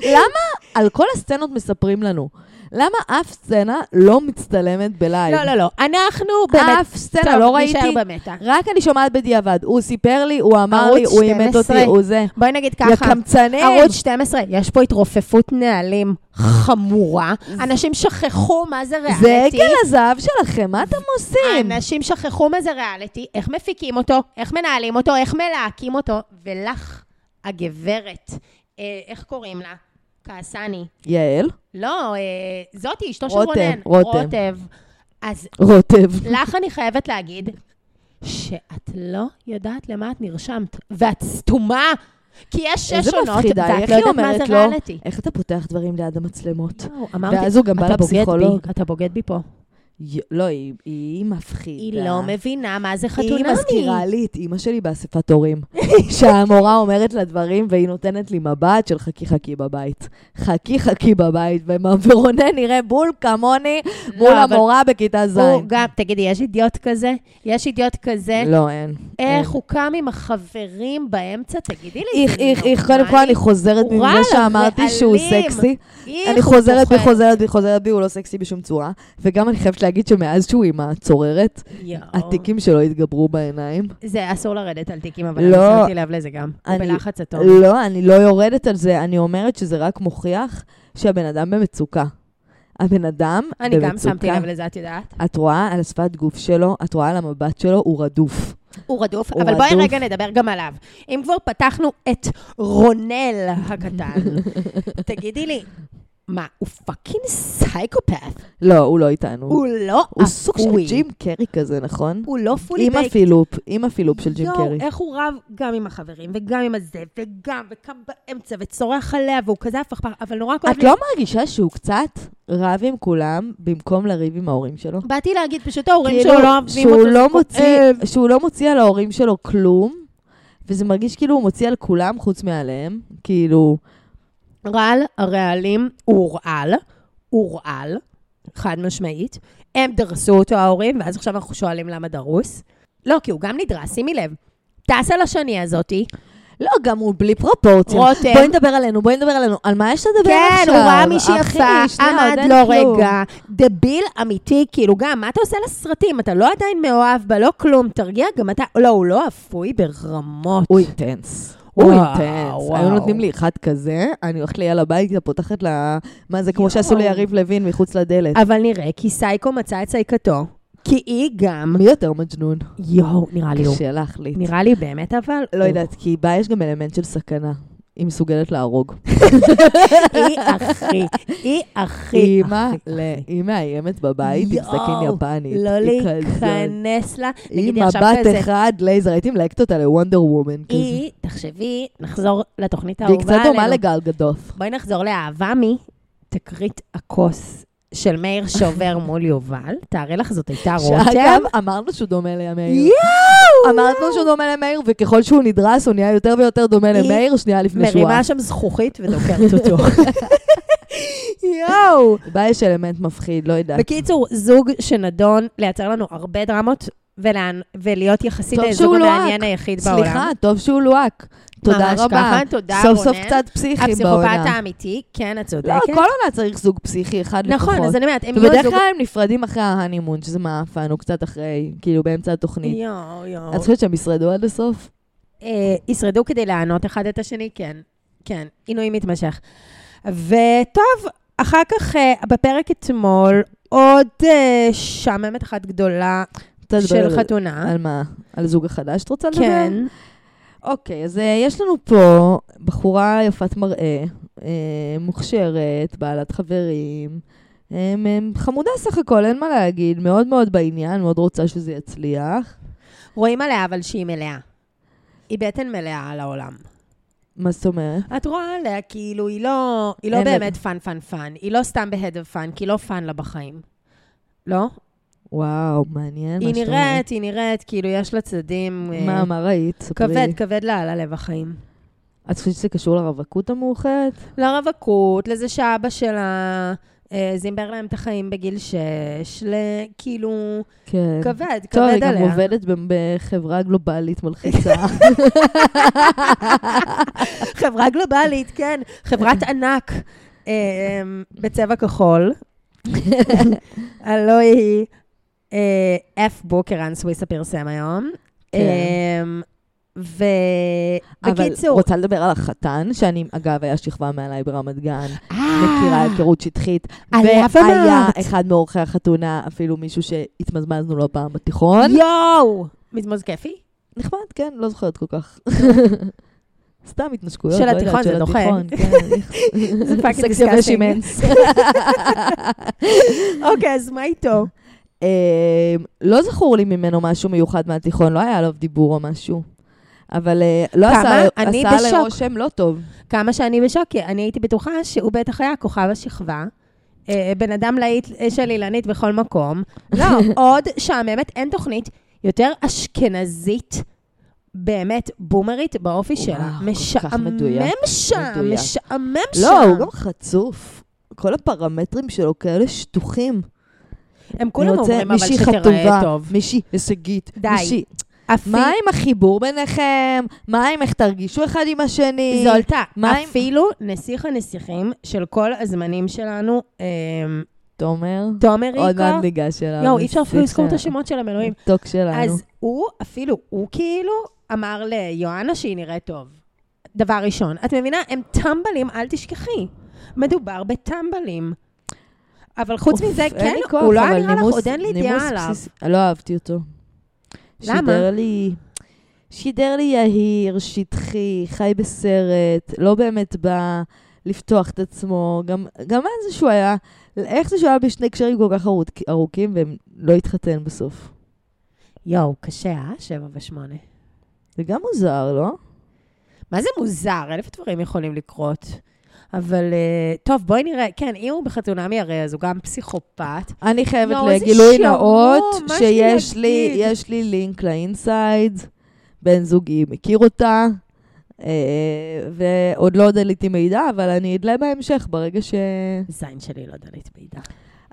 על כל הסצנות מספרים לנו. למה אף סצנה לא מצטלמת בלייב? לא, לא, לא. אנחנו באמת... אף סצנה, לא ראיתי. טוב, במתח. רק אני שומעת בדיעבד. הוא סיפר לי, הוא אמר לי, הוא אימת 12. אותי, הוא זה. בואי נגיד יא ככה. קמצנים. ערוץ 12, יש פה התרופפות נהלים חמורה. אנשים שכחו מה זה ריאליטי. זה עגל הזהב שלכם, מה אתם עושים? אנשים שכחו מה זה ריאליטי, איך מפיקים אותו, איך מנהלים אותו, איך מלהקים אותו, ולך, הגברת, אה, איך קוראים לה? כעסני. יעל, לא, אה, זאתי, אשתו של רונן. רותם. רוטב. אז רוטב. לך אני חייבת להגיד שאת לא יודעת למה את נרשמת, ואת סתומה. כי יש שש עונות, ואת לא היא יודעת מה זה? ריאליטי. איך אתה פותח דברים ליד המצלמות? לא, אמרתי, ואז הוא גם בא לפסיכולוג. בי, אתה בוגד בי פה. י- לא, היא- היא מפחידה. היא לא מבינה מה זה היא חתונמי. מזכירה לי את אימא שלי באספת הורים. שהמורה אומרת לה דברים, והיא נותנת לי מבט של חכי חכי בבית. חכי חכי בבית, ורונן נראה בול כמוני מול לא, אבל המורה בכיתה ז'. הוא גם, תגידי, יש אידיוט כזה? יש אידיוט כזה? לא, אין. איך הוא קם עם החברים באמצע? תגידי לי, איך, איך, איך, קודם כל? אני חוזרת מזה שאמרתי שהוא. סקסי. אני חוזרת בי. חוזרת בי, חוזרת בי, הוא לא סקסי בשום צורה. וגם אני חייבת להגיד שמאז שהוא עם הצוררת. התיקים שלו התגברו בעיניים. זה אסור לרדת על תיקים, אבל לא. אני שמתי לב לזה גם. הוא אני- בלחץ אטומי. לא, אני לא יורדת על זה, אני אומרת שזה רק מוכיח שהבן אדם במצוקה. הבן אדם אני במצוקה. גם שמתי לב לזה, את יודעת. את רואה על השפת גוף שלו, את רואה על המבט שלו, הוא רדוף. הוא רדוף, הוא אבל בואי רדוף. רגע נדבר גם עליו. אם כבר פתחנו את רונל הקטן, תגידי לי, מה, הוא פאקינג סייקופת. לא, הוא לא איתנו. הוא לא הוא סוג של אפוי. ג'ים קרי כזה, נכון? הוא לא פולי עם בייקט. הפילופ, עם הפילופ של ג'ים קרי. יואו, איך הוא רב גם עם החברים, וגם עם הזה, וגם, וקם באמצע, וצורח עליה, והוא כזה הפכפך, אבל נורא כואב את לי. לא מרגישה שהוא קצת רב עם כולם במקום לריב עם ההורים שלו? באתי להגיד, פשוט ההורים כאילו, שלו לא אוהבים אותו, לא. שהוא לא מוציא על ההורים שלו כלום, וזה מרגיש כאילו הוא מוציא על כולם חוץ מעליהם. כאילו, רעל הרעלים הוא רעל, הוא רעל, חד משמעית. הם דרסו אותו ההורים, ואז עכשיו אנחנו שואלים למה דרוס. לא, כי הוא גם נדרס, שימי לב. טס על השני הזאתי, לא, גם הוא בלי פרופורציה. רותם. בואי נדבר עלינו, בואי נדבר עלינו. על מה יש לדבר כן, עכשיו? הוא ראה מישהי יפה, עמד לו כלום. רגע, דביל אמיתי, כאילו גם, מה אתה עושה לסרטים? אתה לא עדיין מאוהב בה, לא כלום, תרגיע, גם אתה, לא, הוא לא אפוי ברמות. הוא אינטנס. הוא אינטנס. היו נותנים לי אחד כזה, אני הולכת ליד הביתה, פותחת לה... מה זה, כמו. שעשו ליריב לוין מחוץ לדלת. אבל נראה כי סייקו מצא את סייקתו, כי היא גם, מי יותר מג'נון? יואו, נראה לי הוא. קשה להחליט. נראה לי באמת אבל, לא. יודעת, כי בה יש גם אלמנט של סכנה. היא מסוגלת להרוג. היא הכי, היא הכי, אימא. היא מאיימת בבית עם סכין יפנית. לא. להיכנס לה. היא מבט אחד לייזר, הייתי מלהקת אותה לוונדר וומן. היא, תחשבי, נחזור לתוכנית והיא האהובה קצת דומה עלינו. לגל גדוף. בואי נחזור לאהבמי, תקרית הכוס של מאיר שובר מול יובל. תארי לך, זאת הייתה רותם. שאגב, אמרנו שהוא דומה למאיר. יואו! אמרנו שהוא דומה למאיר, וככל שהוא נדרס, הוא נהיה יותר ויותר דומה למאיר, שנייה לפני שהוא מרימה. שם זכוכית ודוקרת אותו. יואו! בה יש אלמנט מפחיד, לא יודעת. בקיצור, זוג שנדון לייצר לנו הרבה דרמות ולאן- ולהיות יחסית שהוא לוהק. המעניין היחיד בעולם. סליחה, טוב שהוא לוהק. תודה ממש רבה. ככה, תודה, סוף סוף רונן. קצת פסיכים הפסיכופת בעונה. האמיתי, כן, את לא, צודקת. כל עונה צריך זוג פסיכי אחד לפחות. נכון, אז אני אומרת, הם יהיו ובדרך זוג... כלל הם נפרדים אחרי ההנימון, שזה מעפן, או קצת אחרי, כאילו באמצע התוכנית. יואו, יואו. את חושבת שהם ישרדו עד הסוף? אה, ישרדו כדי לענות אחד את השני? כן. כן, עינוי מתמשך. וטוב, אחר כך, אה, בפרק אתמול, עוד אה, שממת אחת גדולה רוצה לדבר של על- חתונה. על מה? על הזוג החדש את רוצה לדבר? כן. אוקיי, אז אה, יש לנו פה בחורה יפת מראה, אה, מוכשרת, בעלת חברים, חמודה סך הכל, אין מה להגיד. מאוד מאוד בעניין, מאוד רוצה שזה יצליח. רואים עליה אבל שהיא מלאה. היא בטן מלאה על העולם. מה זאת אומרת? את רואה עליה כאילו היא לא, היא לא באמת fun fun fun. היא לא סתם בעד fun, כי לא fun לה בחיים. לא? וואו, מעניין היא נראית, היא נראית, כאילו יש לה צדדים... אה, מה, מה ראית? כבד, כבד לה על הלב החיים. את חושבת שזה קשור לרווקות המאוחרת? לרווקות, לזה שאבא שלה אה, זימבר להם את החיים בגיל שש, לכאילו, כן. כבד, טוב, היא כבד גם עליה. עובדת בחברה גלובלית מלחיצה. חברה גלובלית, כן, חברת ענק אה, בצבע כחול. הלוא היא אה, F בוקר, רן סוויסה פרסם היום. כן. אבל ובקיצור, רוצה לדבר על החתן, שאני, אגב, היה שכבה מעליי ברמת גן, אה, מכירה היכרות שטחית, והיה. אחד מאורחי החתונה, אפילו מישהו שהתמזמזנו לא פעם בתיכון. יואו! מזמוז כיפי? נחמד, כן, לא זוכרת כל כך. סתם התנשקויות, של לא התיכון, זה דוחה. כן. זה fucking. שימנס. אוקיי, אז מה איתו? אה, לא זכור לי ממנו משהו מיוחד מהתיכון, לא היה עליו דיבור או משהו. אבל אה, לא? עשה עשה עליי בשוק. רושם לא טוב. כמה שאני בשוק, כי אני הייתי בטוחה שהוא בטח היה כוכב השכבה. אה, בן אדם להיט של אילנית בכל מקום. לא, עוד שהממת, אין תוכנית יותר אשכנזית, באמת בומרית באופי שלה. משעמם שם. משעמם שם. לא, הוא גם חצוף. כל הפרמטרים שלו כאלה שטוחים. הם כולם אומרים אבל חטובה, טוב. מישהי הישגית, די. מישהי... אפי- מה עם החיבור ביניכם? מה עם איך תרגישו אחד עם השני? זולטה, מה עם- אפילו נסיך הנסיכים של כל הזמנים שלנו, אה, תומר? תומר עוד ריקו, מעט ניגש אליו. יואו, אי אפשר אפילו לזכור את השמות שלהם, אלוהים. המתוק שלנו. אז הוא, אפילו, הוא כאילו אמר ליואנה שהיא נראית טוב. דבר ראשון. את מבינה? הם טמבלים, אל תשכחי. מדובר בטמבלים. אבל חוץ מזה, אין כן, לי כוח, הוא לא היה נראה לך, עוד אין לי דעה עליו. לא אהבתי אותו. למה? שידר לי... שידר לי יהיר, שטחי, חי בסרט, לא באמת בא לפתוח את עצמו. גם, גם אז זה שהוא היה, איך זה שהוא היה בשני קשרים כל כך ארוכ- ארוכים והם לא התחתן בסוף. יואו, קשה, אה? שבע ושמונה. זה גם מוזר, לא? מה זה מוזר? אלף דברים יכולים לקרות. אבל אה, טוב, בואי נראה. כן, אם הוא בחתונמי הרי, אז הוא גם פסיכופת. אני חייבת איזה לגילוי נאות, שיש לי? יש לי לינק לאינסייד, בן זוגי מכיר אותה, אה, ועוד לא דליתי מידע, אבל אני אדלה בהמשך ברגע ש... זין שלי לא דלית מידע.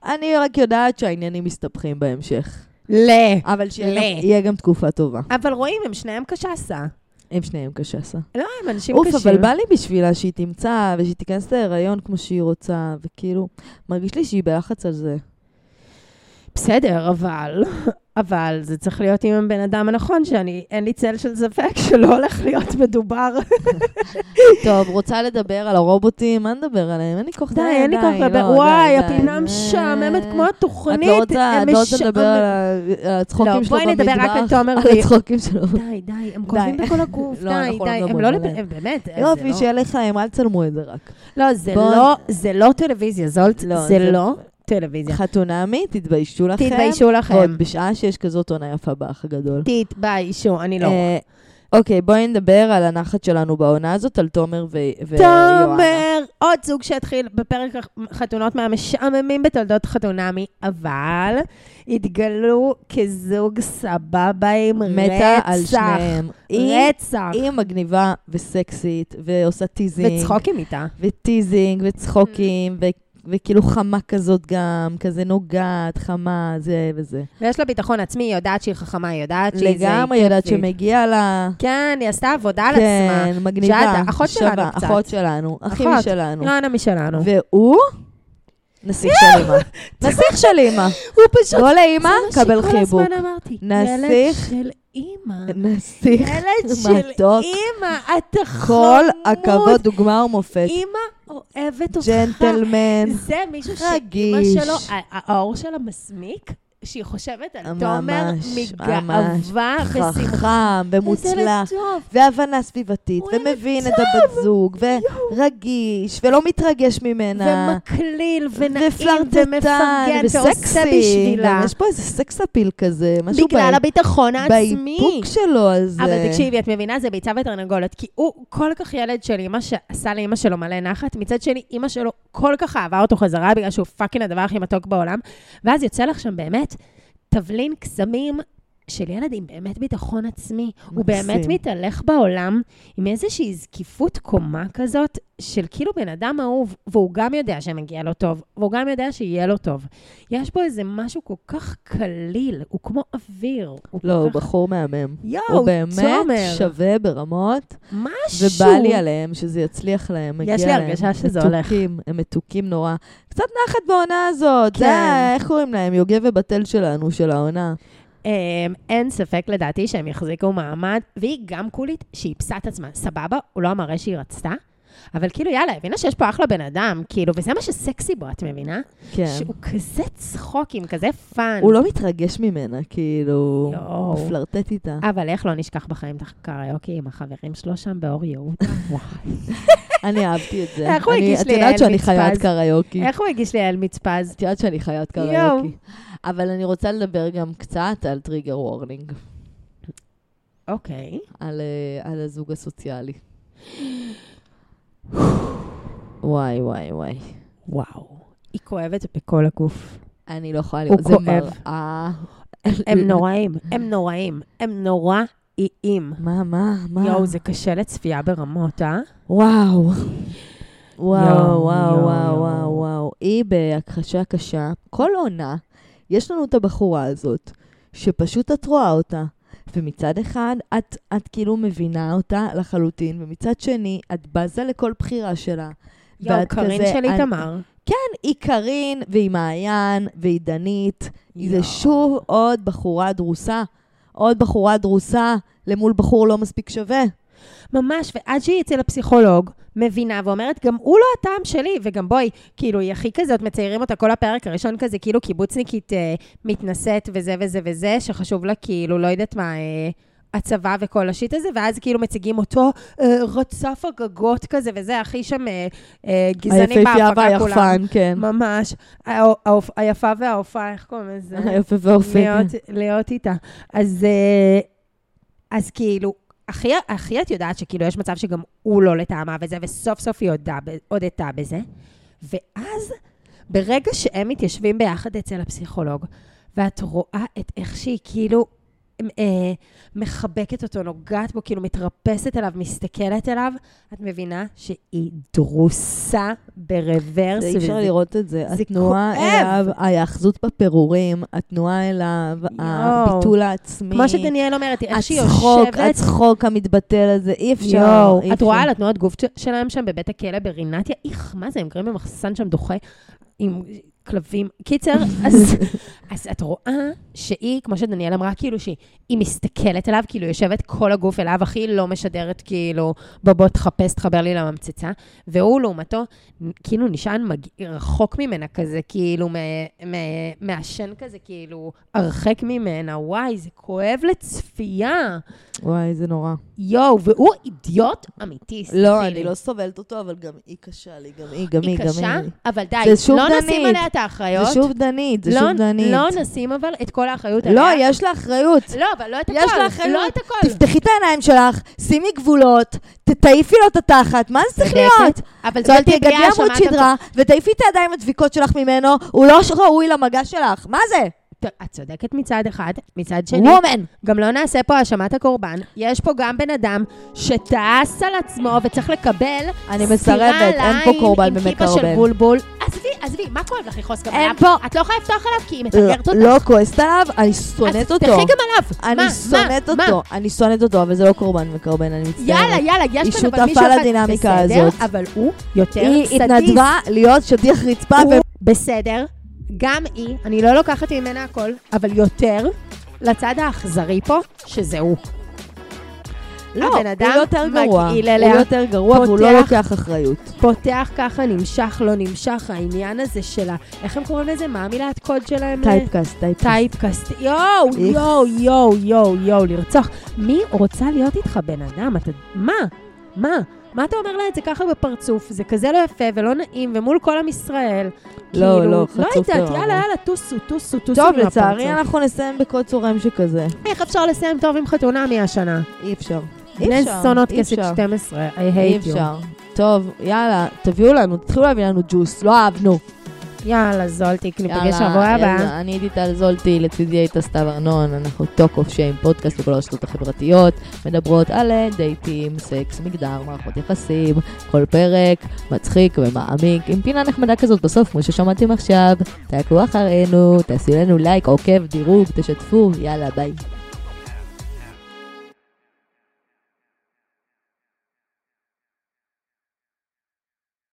אני רק יודעת שהעניינים מסתבכים בהמשך. ל. אבל שיהיה ל. גם- תקופה טובה. אבל רואים, הם שניהם קשסה. הם שניהם קשסה. לא, הם אנשים אוף, קשים. אבל בא לי בשבילה שהיא תמצא, ושהיא תיכנס להיריון כמו שהיא רוצה, וכאילו, מרגיש לי שהיא בלחץ על זה. בסדר, אבל, אבל זה צריך להיות עם הבן אדם הנכון, שאני, אין לי צל של ספק שלא הולך להיות מדובר. טוב, רוצה לדבר על הרובוטים? מה נדבר עליהם? אין לי כוח די, אין לי כוח לדבר. לא, וואי. הפינה משעממת כמו התוכנית. את לא רוצה, הם לא לדבר על הצחוקים לא, שלו בואי במטבח? נדבר רק על תומר על הצחוקים שלו. די, די, הם כואבים. בכל הגוף, לא, די, לא די. הם לא. הם באמת, זה יופי, לא- שיהיה לחיים, אל תצלמו את זה רק. לא, זה לא, לא טלוויזיה, לא, זה- לא טלוויזיה. חתונמי, תתביישו לכם. תתביישו לכם. ועוד בשעה שיש כזאת עונה יפה באח הגדול. תתביישו, אני לא... אה, אוקיי, בואי נדבר על הנחת שלנו בעונה הזאת, על תומר ויואנה. תומר, עוד זוג שהתחיל בפרק חתונות מהמשעממים בתולדות חתונמי, אבל התגלו כזוג סבבה עם רצח. מתה על שניהם. רצח. היא מגניבה וסקסית, ועושה teasing. וצחוקים איתה. ו teasing, וצחוקים, ו- וכאילו חמה כזאת גם, כזה נוגעת, חמה, זה וזה. ויש לה ביטחון עצמי, היא יודעת שהיא חכמה, היא יודעת שהיא זה, לגמרי היא יודעת. שמגיע לה... כן, היא עשתה עבודה על עצמה. כן, מגניבה. שאת אחות שלנו שווה, קצת. אחות שלנו, אחי אחות. משלנו. יואנה משלנו. והוא? נסיך של אימא. נסיך של אימא. הוא פשוט... לא לאימא, קבל חיבוק. נסיך. של אימא. נסיך ילד של מתוק. אימא, אתה חמוד. כל הכבוד, דוגמה ומופת. אימא אוהבת אותך. ג'נטלמן. זה מישהו שאימא. שלו, העור שלה מסמיק, שהיא חושבת על ממש, תומר. מגאווה ושמחה. חכם ומוצלח. והבנה סביבתית, ומבין את. הבת זוג, ורגיש, ולא מתרגש ממנה. ומקליל, ונעים, ומפרגן, ועושה. בשבילה. יש פה איזה sex appeal כזה, משהו בגלל ב- הביטחון העצמי. באיפוק שלו, אז... אבל תקשיבי, את מבינה? זה ביצה ותרנגולת, כי הוא כל כך ילד של אימא שעשה לאימא שלו מלא נחת, מצד שני, אימא שלו כל כך אהבה אותו חזרה, בגלל שהוא fucking הדבר הכי מתוק בעולם, ואז יוצא לך שם באמת תבלין קסמים של ילד עם באמת ביטחון עצמי. הוא באמת מקסים. מתהלך בעולם עם איזושהי זקיפות קומה כזאת, של כאילו בן אדם אהוב, והוא גם יודע שמגיע לו טוב, והוא גם יודע שיהיה לו טוב. יש פה איזה משהו כל כך קליל, הוא כמו אוויר. הוא לא, כל הוא כך... בחור מהמם. יואו, הוא באמת תומר. שווה ברמות, משהו. ובא לי עליהם שזה יצליח להם, מגיע יש לי להם. הרגשה שזה הולך. מתוקים, הם מתוקים נורא. קצת נחת בעונה הזאת. זה, כן. ה- איך קוראים להם? יוגב ובתל שלנו, של העונה. אמ, אין ספק לדעתי שהם יחזיקו מעמד, והיא גם קולית שהיא איפסה את עצמה. סבבה, הוא לא המראה שהיא רצתה, אבל כאילו, יאללה, הבינה שיש פה אחלה בן אדם, כאילו, וזה מה שסקסי בו, את מבינה? כן. שהוא כזה צחוקים, כזה fun. הוא לא מתרגש ממנה, כאילו. הוא פלרטט איתה. אבל איך לא נשכח בחיים את הקריוקי עם החברים שלו שם באור יהודה? וואי. אני אהבתי את זה. איך הוא הגיש לי את יודעת אל שאני מצפז? חיית קריוקי. איך הוא הגיש לי אל מצפז? את יודעת שאני חיית. קריוקי. אבל אני רוצה לדבר גם קצת על טריגר וורנינג, אוקיי. על, אה, על הזוג הסוציאלי. וואי, וואי, וואי. וואו. היא כואבת בכל הגוף. אני לא יכולה הוא לראות, זה כואב. מראה. הם נוראים, הם נוראים, הם נוראיים. מה, מה, מה? יואו, זה קשה לצפייה ברמות, אה? וואו. וואו, וואו, וואו. וואו, וואו. היא בהכחשה קשה. כל עונה, יש לנו את הבחורה הזאת, שפשוט את רואה אותה. ומצד אחד, את, את כאילו מבינה אותה לחלוטין, ומצד שני, את בזה לכל בחירה שלה. יואו, קרין כזה, של איתמר. כן, היא קרין, והיא מעיין, והיא דנית. זה יואו. שוב עוד בחורה דרוסה. עוד בחורה דרוסה למול בחור לא מספיק שווה. ממש, ועד שהיא אצל הפסיכולוג, מבינה ואומרת, גם הוא לא הטעם שלי, וגם בואי, כאילו, היא הכי כזאת, מציירים אותה כל הפרק הראשון כזה, כאילו קיבוצניקית אה, מתנשאת וזה וזה וזה, שחשוב לה, כאילו, לא יודעת מה, אה, הצבא וכל השיט הזה, ואז כאילו מציגים אותו אה, רצף הגגות כזה, וזה הכי שם אה, אה, גזעני היפהפייה בהפקה כולם. והיחפן, כן. ממש. היפה והאופה, איך קוראים לזה? היפה והאופה. להיות, להיות איתה. אז, אה, אז כאילו, הכי, הכי את יודעת שכאילו יש מצב שגם הוא לא לטעמה וזה, וסוף סוף היא הודה, הודתה בזה. ואז, ברגע שהם מתיישבים ביחד אצל הפסיכולוג, ואת רואה את איך שהיא כאילו מחבקת אותו, נוגעת בו, כאילו מתרפסת אליו, מסתכלת אליו, את מבינה שהיא דרוסה ברוורס. זה אי אפשר לראות את זה. זה התנועה כואב. אליו, ההיאחזות בפירורים, התנועה אליו, הביטול העצמי. כמו שדניאל אומרת, איך שהיא יושבת... הצחוק המתבטל הזה, אי אפשר. יואו, את רואה אפשר. על התנועת גוף שלהם שם בבית הכלא ברינתיה? איך, מה זה, הם גרים במחסן שם דוחה עם כלבים. קיצר, אז, אז את רואה שהיא, כמו שדניאל אמרה, כאילו שהיא היא מסתכלת עליו, כאילו יושבת כל הגוף אליו, אך היא לא משדרת כאילו, בוא בוא תחפש, תחבר לי לממצצה, והוא לעומתו, כאילו נשען מג... רחוק ממנה כזה, כאילו מ... מ... מעשן כזה, כאילו הרחק ממנה, וואי, זה כואב לצפייה. וואי, זה נורא. יואו, והוא אידיוט אמיתי, סליחי לא, לי. אני לא סובלת אותו, אבל גם היא קשה לי, גם היא, גם היא, היא גם קשה, היא. אבל די, לא. נשים עליה את האחריות. זה שוב דנית, זה לא, שוב דנית. לא נשים אבל את כל האחריות לא, עליה. יש לה אחריות. לא, אבל לא את הכל. יש לה אחריות. לא את הכל. תפתחי את העיניים שלך, שימי גבולות, תעיפי לו את התחת, מה זה צריך. להיות? אבל זאת תגדלי עמוד שדרה, ותעיפי את הידיים הדביקות שלך ממנו, הוא לא ראוי למגע שלך. מה זה? את צודקת מצד אחד, מצד שני, וומן. גם לא נעשה פה האשמת הקורבן. יש פה גם בן אדם שטעס על עצמו וצריך לקבל אני מסרבת, אין פה קורבן עם כיפה של. בולבול. עזבי, עזבי, מה כואב לך לכעוס גם אין עליו? פה- את לא יכולה לפתוח עליו כי היא לא- מתגרת אותך. לא כועסת עליו, אני שונאת אז אותו. תפתחי גם עליו. אני שונאת? אותו, אני שונאת אותו, אבל זה לא קורבן ומקרבן, אני מצטערת. יאללה, יאללה, יש היא כאן אבל שותפה. לדינמיקה בסדר, הזאת. אבל הוא יותר היא סדיסט. התנדבה להיות שטיח רצפה, בסדר, גם היא, אני לא לוקחת ממנה הכל, אבל יותר לצד האכזרי פה, שזה הוא. לא, הבן אדם הוא יותר גרוע. מגעיל הוא אליה, יותר גרוע והוא לא פותח- לוקח אחריות. פותח ככה, נמשך, לא נמשך, העניין הזה שלה, איך הם קוראים לזה? מה המילת קוד שלהם? typecast, typecast. typecast. יואו. יואו, יואו, יואו, יואו, לרצוח. מי רוצה להיות איתך בן אדם? אתה... מה? מה? מה אתה אומר לה את זה ככה בפרצוף? זה כזה לא יפה ולא נעים, ומול כל עם ישראל. לא, כאילו, לא, לא חצוף יודעת, ברמה. יאללה, יאללה, טוסו, טוסו, טוסו טוב. לצערי אנחנו נסיים בקוד צורם שכזה. איך אפשר לסיים טוב עם חתונמי השנה? אי אפשר. בני אפשר, זונות אי כסת אפשר. 12, I אי hate you. אפשר. טוב, יאללה, תביאו לנו, תתחילו להביא לנו ג'וס, לא אהבנו. יאללה, זולטיק, ניפגש יאללה, שבוע הבא. אני הייתי טל זולטי, לצידי הייתה סתיו ארנון, אנחנו טוק אוף שיים, פודקאסט בכל הרשתות החברתיות, מדברות על דייטים, סקס, מגדר, מערכות יחסים, כל פרק, מצחיק ומעמיק, עם פינה נחמדה כזאת בסוף, כמו ששמעתם עכשיו. תעקבו אחרינו, תעשו לנו לייק, עוקב, דירוג, תשתפו, יאללה, ביי.